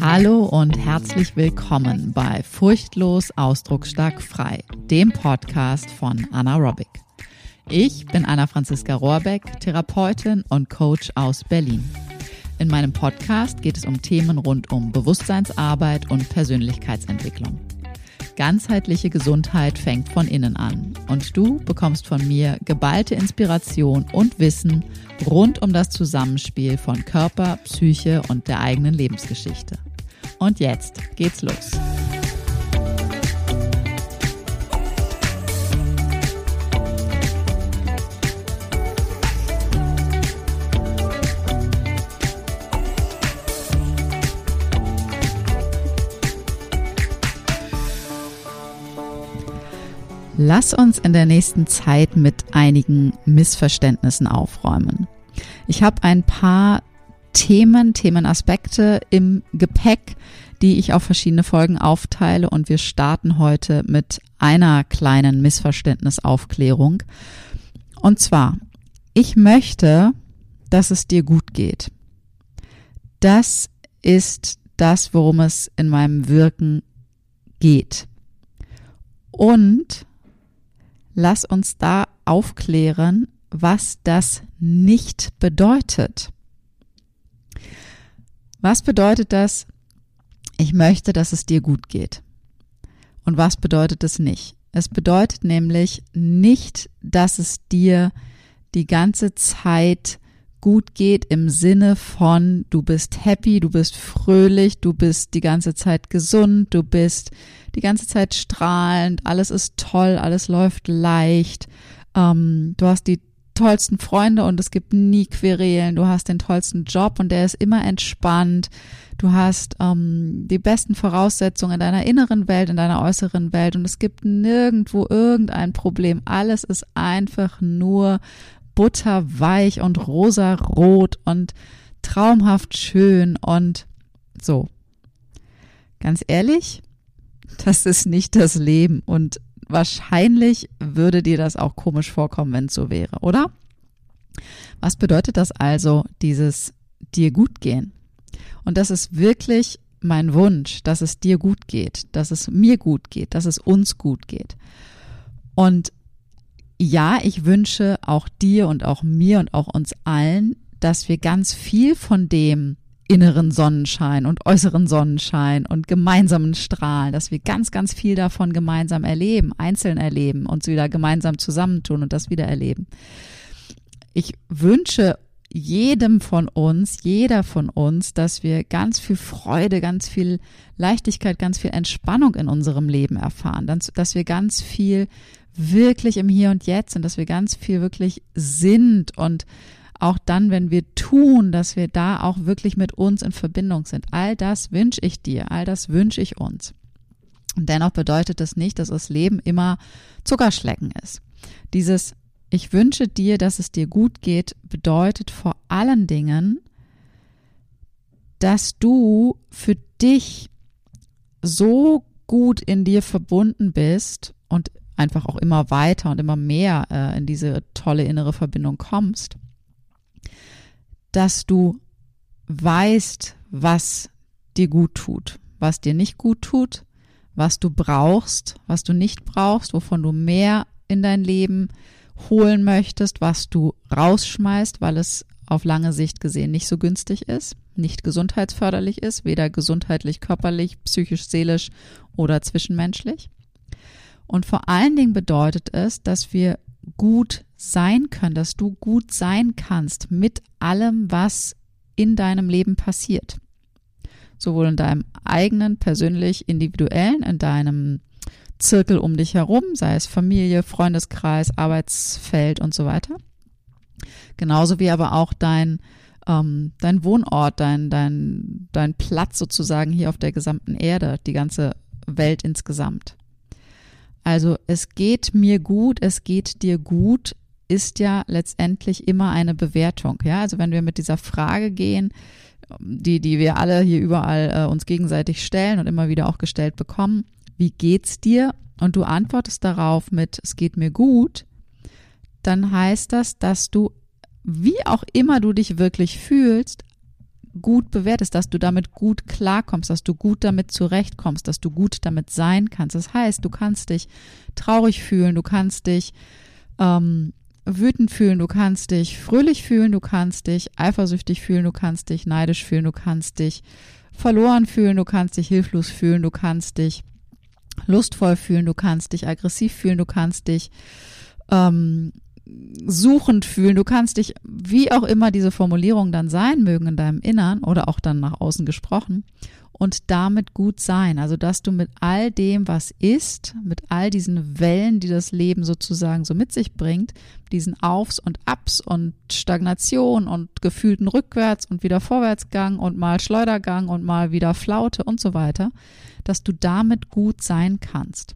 Hallo und herzlich willkommen bei Furchtlos Ausdrucksstark Frei, dem Podcast von Anna Robic. Ich bin Anna Franziska Rohrbeck, Therapeutin und Coach aus Berlin. In meinem Podcast geht es um Themen rund um Bewusstseinsarbeit und Persönlichkeitsentwicklung. Ganzheitliche Gesundheit fängt von innen an und du bekommst von mir geballte Inspiration und Wissen rund um das Zusammenspiel von Körper, Psyche und der eigenen Lebensgeschichte. Und jetzt geht's los. Lass uns in der nächsten Zeit mit einigen Missverständnissen aufräumen. Ich habe ein paar Themen, Themenaspekte im Gepäck, die ich auf verschiedene Folgen aufteile und wir starten heute mit einer kleinen Missverständnisaufklärung. Und zwar, ich möchte, dass es dir gut geht. Das ist das, worum es in meinem Wirken geht. Und lass uns da aufklären, was das nicht bedeutet. Was bedeutet das? Ich möchte, dass es dir gut geht. Und was bedeutet es nicht? Es bedeutet nämlich nicht, dass es dir die ganze Zeit gut geht im Sinne von, du bist happy, du bist fröhlich, du bist die ganze Zeit gesund, du bist die ganze Zeit strahlend, alles ist toll, alles läuft leicht, ähm, du hast die tollsten Freunde und es gibt nie Querelen, du hast den tollsten Job und der ist immer entspannt, du hast ähm, die besten Voraussetzungen in deiner inneren Welt, in deiner äußeren Welt und es gibt nirgendwo irgendein Problem, alles ist einfach nur butterweich und rosarot und traumhaft schön und so. Ganz ehrlich, das ist nicht das Leben und wahrscheinlich würde dir das auch komisch vorkommen, wenn es so wäre, oder? Was bedeutet das also, dieses dir gut gehen? Und das ist wirklich mein Wunsch, dass es dir gut geht, dass es mir gut geht, dass es uns gut geht. Und ja, ich wünsche auch dir und auch mir und auch uns allen, dass wir ganz viel von dem inneren Sonnenschein und äußeren Sonnenschein und gemeinsamen Strahlen, dass wir ganz, ganz viel davon gemeinsam erleben, einzeln erleben, uns wieder gemeinsam zusammentun und das wieder erleben. Ich wünsche jedem von uns, jeder von uns, dass wir ganz viel Freude, ganz viel Leichtigkeit, ganz viel Entspannung in unserem Leben erfahren, dass wir ganz viel wirklich im Hier und Jetzt sind, dass wir ganz viel wirklich sind und auch dann, wenn wir tun, dass wir da auch wirklich mit uns in Verbindung sind. All das wünsche ich dir, all das wünsche ich uns. Und dennoch bedeutet das nicht, dass das Leben immer Zuckerschlecken ist. Dieses Ich wünsche dir, dass es dir gut geht, bedeutet vor allen Dingen, dass du für dich so gut in dir verbunden bist und einfach auch immer weiter und immer mehr äh, in diese tolle innere Verbindung kommst, dass du weißt, was dir gut tut, was dir nicht gut tut, was du brauchst, was du nicht brauchst, wovon du mehr in dein Leben holen möchtest, was du rausschmeißt, weil es auf lange Sicht gesehen nicht so günstig ist, nicht gesundheitsförderlich ist, weder gesundheitlich, körperlich, psychisch, seelisch oder zwischenmenschlich. Und vor allen Dingen bedeutet es, dass wir gut sein können, dass du gut sein kannst mit allem, was in deinem Leben passiert. Sowohl in deinem eigenen, persönlich, individuellen, in deinem Zirkel um dich herum, sei es Familie, Freundeskreis, Arbeitsfeld und so weiter. Genauso wie aber auch dein, ähm, dein Wohnort, dein, dein, dein Platz sozusagen hier auf der gesamten Erde, die ganze Welt insgesamt. Also es geht mir gut, es geht dir gut, ist ja letztendlich immer eine Bewertung. Ja, also wenn wir mit dieser Frage gehen, die, die wir alle hier überall äh, uns gegenseitig stellen und immer wieder auch gestellt bekommen, wie geht's dir? Und du antwortest darauf mit, es geht mir gut, dann heißt das, dass du wie auch immer du dich wirklich fühlst, gut bewertest, dass du damit gut klarkommst, dass du gut damit zurechtkommst, dass du gut damit sein kannst. Das heißt, du kannst dich traurig fühlen, du kannst dich ähm, wütend fühlen, du kannst dich fröhlich fühlen, du kannst dich eifersüchtig fühlen, du kannst dich neidisch fühlen, du kannst dich verloren fühlen, du kannst dich hilflos fühlen, du kannst dich lustvoll fühlen, du kannst dich aggressiv fühlen, du kannst dich ähm, suchend fühlen. Du kannst dich, wie auch immer diese Formulierungen dann sein mögen in deinem Innern oder auch dann nach außen gesprochen und damit gut sein. Also, dass du mit all dem, was ist, mit all diesen Wellen, die das Leben sozusagen so mit sich bringt, diesen Aufs und Abs und Stagnation und gefühlten Rückwärts und wieder Vorwärtsgang und mal Schleudergang und mal wieder Flaute und so weiter, dass du damit gut sein kannst.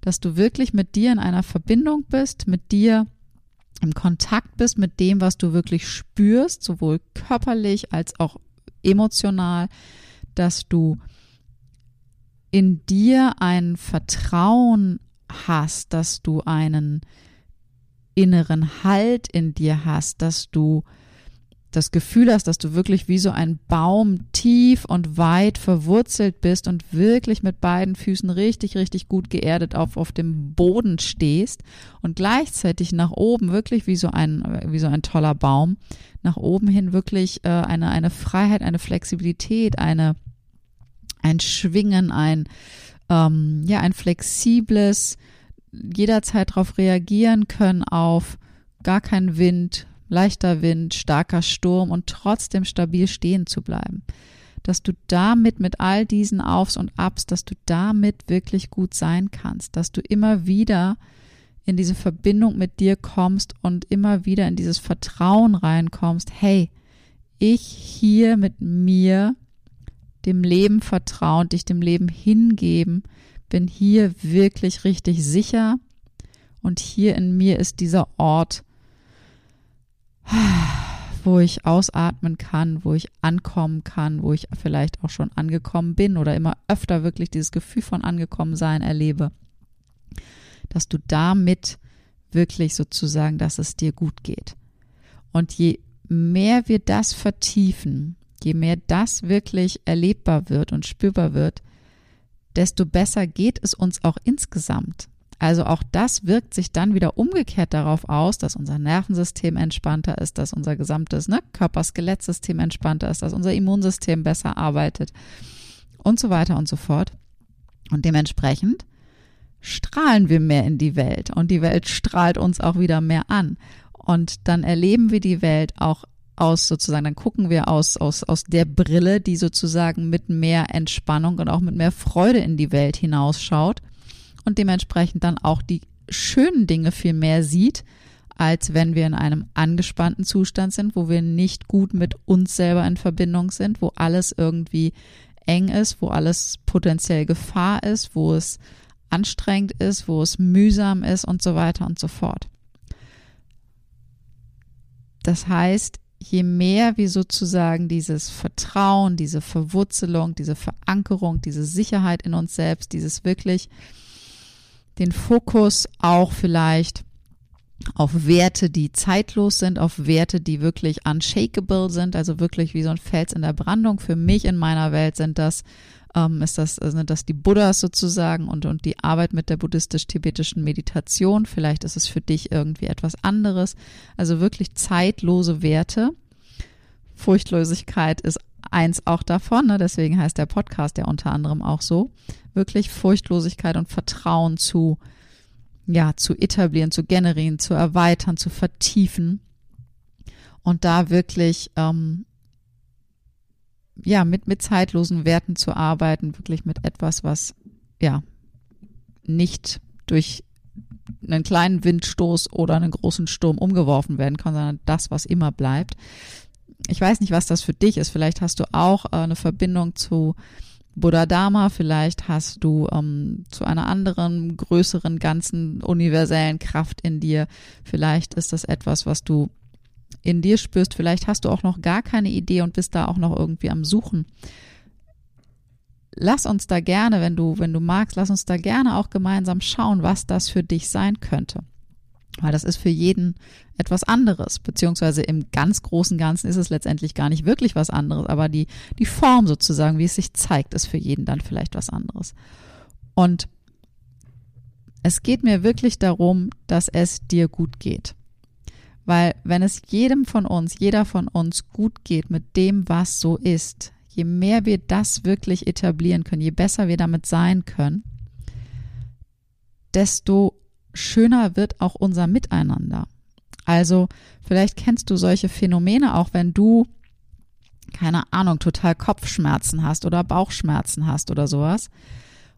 Dass du wirklich mit dir in einer Verbindung bist, mit dir im Kontakt bist mit dem, was du wirklich spürst, sowohl körperlich als auch emotional, dass du in dir ein Vertrauen hast, dass du einen inneren Halt in dir hast, dass du das Gefühl hast, dass du wirklich wie so ein Baum tief und weit verwurzelt bist und wirklich mit beiden Füßen richtig, richtig gut geerdet auf, auf dem Boden stehst und gleichzeitig nach oben wirklich wie so ein, wie so ein toller Baum, nach oben hin wirklich äh, eine, eine Freiheit, eine Flexibilität, eine, ein Schwingen, ein, ähm, ja, ein flexibles, jederzeit darauf reagieren können auf gar keinen Wind, leichter Wind, starker Sturm und trotzdem stabil stehen zu bleiben. Dass du damit mit all diesen Aufs und Abs, dass du damit wirklich gut sein kannst, dass du immer wieder in diese Verbindung mit dir kommst und immer wieder in dieses Vertrauen reinkommst, hey, ich hier mit mir dem Leben vertrauen, dich dem Leben hingeben, bin hier wirklich richtig sicher. Und hier in mir ist dieser Ort, wo ich ausatmen kann, wo ich ankommen kann, wo ich vielleicht auch schon angekommen bin oder immer öfter wirklich dieses Gefühl von angekommen sein erlebe, dass du damit wirklich sozusagen, dass es dir gut geht. Und je mehr wir das vertiefen, je mehr das wirklich erlebbar wird und spürbar wird, desto besser geht es uns auch insgesamt. Also auch das wirkt sich dann wieder umgekehrt darauf aus, dass unser Nervensystem entspannter ist, dass unser gesamtes ne, Körper-Skelettsystem entspannter ist, dass unser Immunsystem besser arbeitet und so weiter und so fort. Und dementsprechend strahlen wir mehr in die Welt und die Welt strahlt uns auch wieder mehr an. Und dann erleben wir die Welt auch aus sozusagen, dann gucken wir aus, aus, aus der Brille, die sozusagen mit mehr Entspannung und auch mit mehr Freude in die Welt hinausschaut und dementsprechend dann auch die schönen Dinge viel mehr sieht, als wenn wir in einem angespannten Zustand sind, wo wir nicht gut mit uns selber in Verbindung sind, wo alles irgendwie eng ist, wo alles potenziell Gefahr ist, wo es anstrengend ist, wo es mühsam ist und so weiter und so fort. Das heißt, je mehr wir sozusagen dieses Vertrauen, diese Verwurzelung, diese Verankerung, diese Sicherheit in uns selbst, dieses wirklich den Fokus auch vielleicht auf Werte, die zeitlos sind, auf Werte, die wirklich unshakable sind, also wirklich wie so ein Fels in der Brandung. Für mich in meiner Welt sind das, ähm, ist das, sind das die Buddhas sozusagen und, und die Arbeit mit der buddhistisch-tibetischen Meditation. Vielleicht ist es für dich irgendwie etwas anderes. Also wirklich zeitlose Werte. Furchtlosigkeit ist eins auch davon, ne? deswegen heißt der Podcast ja unter anderem auch so, wirklich Furchtlosigkeit und Vertrauen zu, ja, zu etablieren, zu generieren, zu erweitern, zu vertiefen und da wirklich, ähm, ja, mit, mit zeitlosen Werten zu arbeiten, wirklich mit etwas, was, ja, nicht durch einen kleinen Windstoß oder einen großen Sturm umgeworfen werden kann, sondern das, was immer bleibt ich weiß nicht, was das für dich ist. Vielleicht hast du auch äh, eine Verbindung zu Buddha Dharma, vielleicht hast du ähm, zu einer anderen, größeren, ganzen, universellen Kraft in dir. Vielleicht ist das etwas, was du in dir spürst. Vielleicht hast du auch noch gar keine Idee und bist da auch noch irgendwie am Suchen. Lass uns da gerne, wenn du, wenn du magst, lass uns da gerne auch gemeinsam schauen, was das für dich sein könnte. Weil das ist für jeden etwas anderes, beziehungsweise im ganz großen Ganzen ist es letztendlich gar nicht wirklich was anderes, aber die, die Form sozusagen, wie es sich zeigt, ist für jeden dann vielleicht was anderes. Und es geht mir wirklich darum, dass es dir gut geht. Weil wenn es jedem von uns, jeder von uns gut geht mit dem, was so ist, je mehr wir das wirklich etablieren können, je besser wir damit sein können, desto schöner wird auch unser Miteinander. Also vielleicht kennst du solche Phänomene auch, wenn du, keine Ahnung, total Kopfschmerzen hast oder Bauchschmerzen hast oder sowas.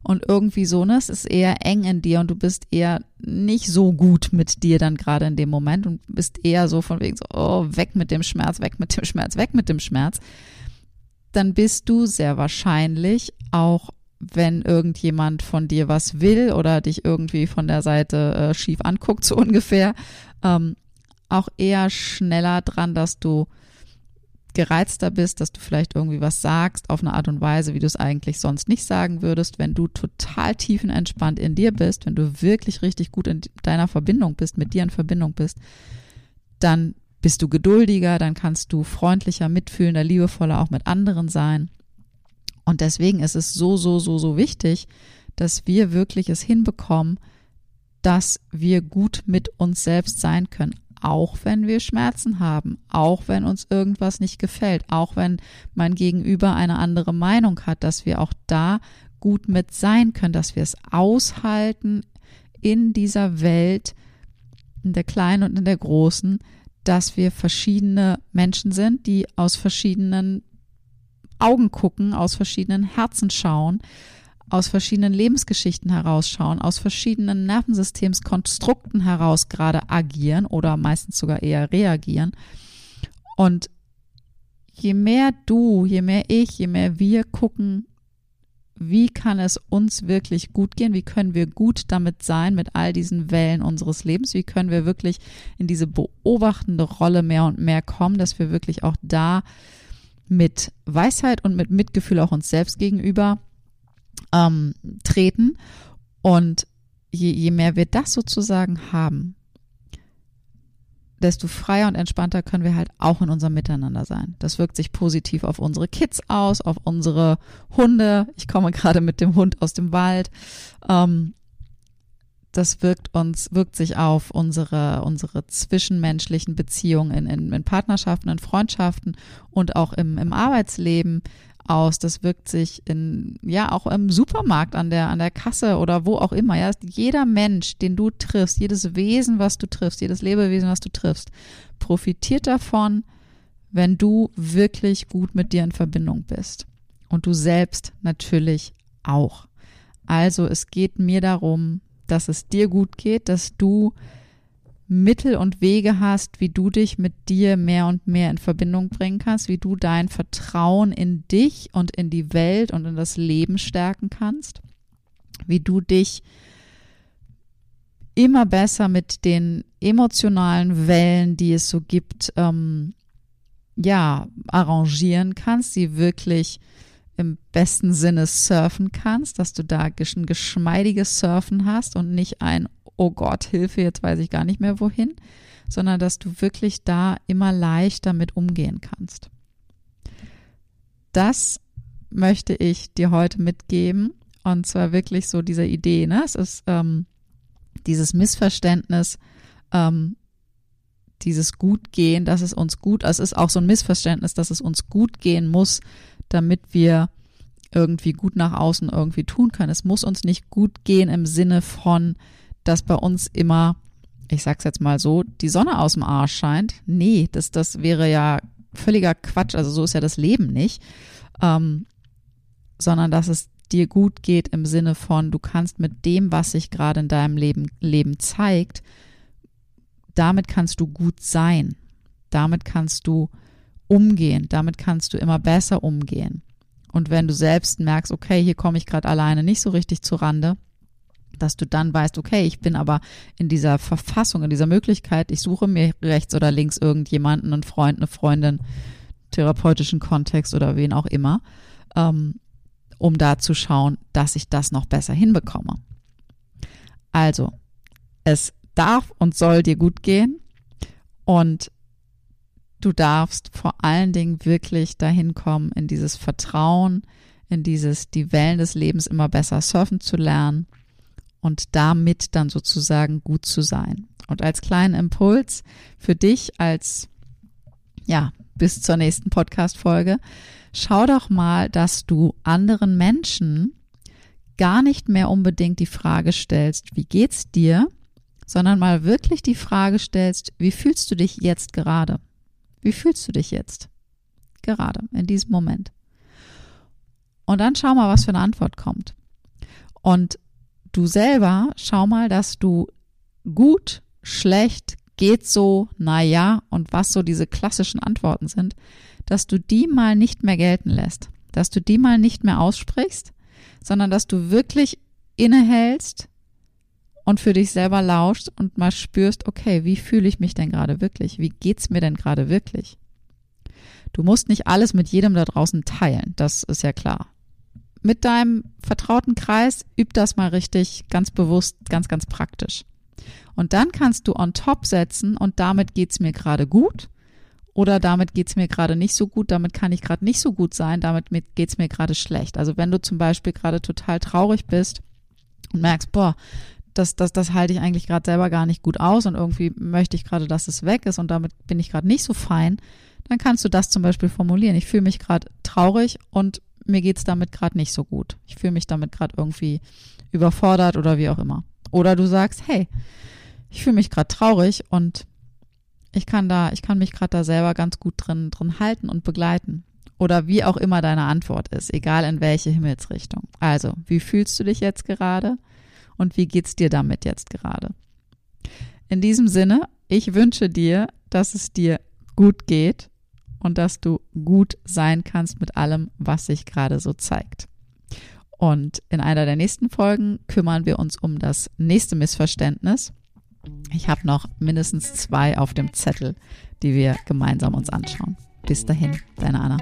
Und irgendwie so, ne, es ist eher eng in dir und du bist eher nicht so gut mit dir dann gerade in dem Moment und bist eher so von wegen so, oh, weg mit dem Schmerz, weg mit dem Schmerz, weg mit dem Schmerz. Dann bist du sehr wahrscheinlich auch wenn irgendjemand von dir was will oder dich irgendwie von der Seite äh, schief anguckt, so ungefähr, ähm, auch eher schneller dran, dass du gereizter bist, dass du vielleicht irgendwie was sagst auf eine Art und Weise, wie du es eigentlich sonst nicht sagen würdest, wenn du total tiefenentspannt in dir bist, wenn du wirklich richtig gut in deiner Verbindung bist, mit dir in Verbindung bist, dann bist du geduldiger, dann kannst du freundlicher, mitfühlender, liebevoller auch mit anderen sein. Und deswegen ist es so, so, so, so wichtig, dass wir wirklich es hinbekommen, dass wir gut mit uns selbst sein können, auch wenn wir Schmerzen haben, auch wenn uns irgendwas nicht gefällt, auch wenn mein Gegenüber eine andere Meinung hat, dass wir auch da gut mit sein können, dass wir es aushalten in dieser Welt, in der kleinen und in der großen, dass wir verschiedene Menschen sind, die aus verschiedenen Augen gucken, aus verschiedenen Herzen schauen, aus verschiedenen Lebensgeschichten herausschauen, aus verschiedenen Nervensystemskonstrukten heraus gerade agieren oder meistens sogar eher reagieren. Und je mehr du, je mehr ich, je mehr wir gucken, wie kann es uns wirklich gut gehen? Wie können wir gut damit sein mit all diesen Wellen unseres Lebens? Wie können wir wirklich in diese beobachtende Rolle mehr und mehr kommen, dass wir wirklich auch da mit Weisheit und mit Mitgefühl auch uns selbst gegenüber ähm, treten. Und je, je mehr wir das sozusagen haben, desto freier und entspannter können wir halt auch in unserem Miteinander sein. Das wirkt sich positiv auf unsere Kids aus, auf unsere Hunde. Ich komme gerade mit dem Hund aus dem Wald. Ähm, das wirkt uns, wirkt sich auf unsere, unsere zwischenmenschlichen Beziehungen in, in, in Partnerschaften, in Freundschaften und auch im, im Arbeitsleben aus. Das wirkt sich in, ja, auch im Supermarkt an der, an der Kasse oder wo auch immer. Ja, jeder Mensch, den du triffst, jedes Wesen, was du triffst, jedes Lebewesen, was du triffst, profitiert davon, wenn du wirklich gut mit dir in Verbindung bist. Und du selbst natürlich auch. Also es geht mir darum, dass es dir gut geht, dass du Mittel und Wege hast, wie du dich mit dir mehr und mehr in Verbindung bringen kannst, wie du dein Vertrauen in dich und in die Welt und in das Leben stärken kannst, wie du dich immer besser mit den emotionalen Wellen, die es so gibt, ähm, ja, arrangieren kannst, sie wirklich im besten Sinne surfen kannst, dass du da ein geschmeidiges Surfen hast und nicht ein, oh Gott, Hilfe, jetzt weiß ich gar nicht mehr wohin, sondern dass du wirklich da immer leicht damit umgehen kannst. Das möchte ich dir heute mitgeben und zwar wirklich so diese Idee, ne? Es ist ähm, dieses Missverständnis, ähm, dieses Gutgehen, dass es uns gut, es ist auch so ein Missverständnis, dass es uns gut gehen muss, damit wir irgendwie gut nach außen irgendwie tun können. Es muss uns nicht gut gehen im Sinne von, dass bei uns immer, ich sag's jetzt mal so, die Sonne aus dem Arsch scheint. Nee, das, das wäre ja völliger Quatsch. Also so ist ja das Leben nicht. Ähm, sondern dass es dir gut geht im Sinne von, du kannst mit dem, was sich gerade in deinem Leben, Leben zeigt, damit kannst du gut sein. Damit kannst du umgehen. Damit kannst du immer besser umgehen. Und wenn du selbst merkst, okay, hier komme ich gerade alleine nicht so richtig zu Rande, dass du dann weißt, okay, ich bin aber in dieser Verfassung, in dieser Möglichkeit, ich suche mir rechts oder links irgendjemanden, einen Freund, eine Freundin, therapeutischen Kontext oder wen auch immer, ähm, um da zu schauen, dass ich das noch besser hinbekomme. Also, es darf und soll dir gut gehen und du darfst vor allen Dingen wirklich dahin kommen, in dieses Vertrauen, in dieses, die Wellen des Lebens immer besser surfen zu lernen und damit dann sozusagen gut zu sein. Und als kleinen Impuls für dich als, ja, bis zur nächsten Podcast-Folge, schau doch mal, dass du anderen Menschen gar nicht mehr unbedingt die Frage stellst, wie geht's dir, sondern mal wirklich die Frage stellst, wie fühlst du dich jetzt gerade? Wie fühlst du dich jetzt? Gerade, in diesem Moment. Und dann schau mal, was für eine Antwort kommt. Und du selber schau mal, dass du gut, schlecht, geht so, na ja und was so diese klassischen Antworten sind, dass du die mal nicht mehr gelten lässt, dass du die mal nicht mehr aussprichst, sondern dass du wirklich innehältst und für dich selber lauschst und mal spürst, okay, wie fühle ich mich denn gerade wirklich? Wie geht's mir denn gerade wirklich? Du musst nicht alles mit jedem da draußen teilen, das ist ja klar. Mit deinem vertrauten Kreis üb das mal richtig, ganz bewusst, ganz, ganz praktisch. Und dann kannst du on top setzen und damit geht's mir gerade gut oder damit geht's mir gerade nicht so gut, damit kann ich gerade nicht so gut sein, damit geht's mir gerade schlecht. Also wenn du zum Beispiel gerade total traurig bist und merkst, boah, das, das, das halte ich eigentlich gerade selber gar nicht gut aus und irgendwie möchte ich gerade, dass es weg ist und damit bin ich gerade nicht so fein, dann kannst du das zum Beispiel formulieren. Ich fühle mich gerade traurig und mir geht's damit gerade nicht so gut. Ich fühle mich damit gerade irgendwie überfordert oder wie auch immer. Oder du sagst, hey, ich fühle mich gerade traurig und ich kann da, ich kann mich gerade da selber ganz gut drin, drin halten und begleiten. Oder wie auch immer deine Antwort ist, egal in welche Himmelsrichtung. Also, wie fühlst du dich jetzt gerade? Und wie geht's dir damit jetzt gerade? In diesem Sinne, ich wünsche dir, dass es dir gut geht und dass du gut sein kannst mit allem, was sich gerade so zeigt. Und in einer der nächsten Folgen kümmern wir uns um das nächste Missverständnis ich habe noch mindestens zwei auf dem Zettel, die wir gemeinsam uns anschauen. Bis dahin, deine Anna.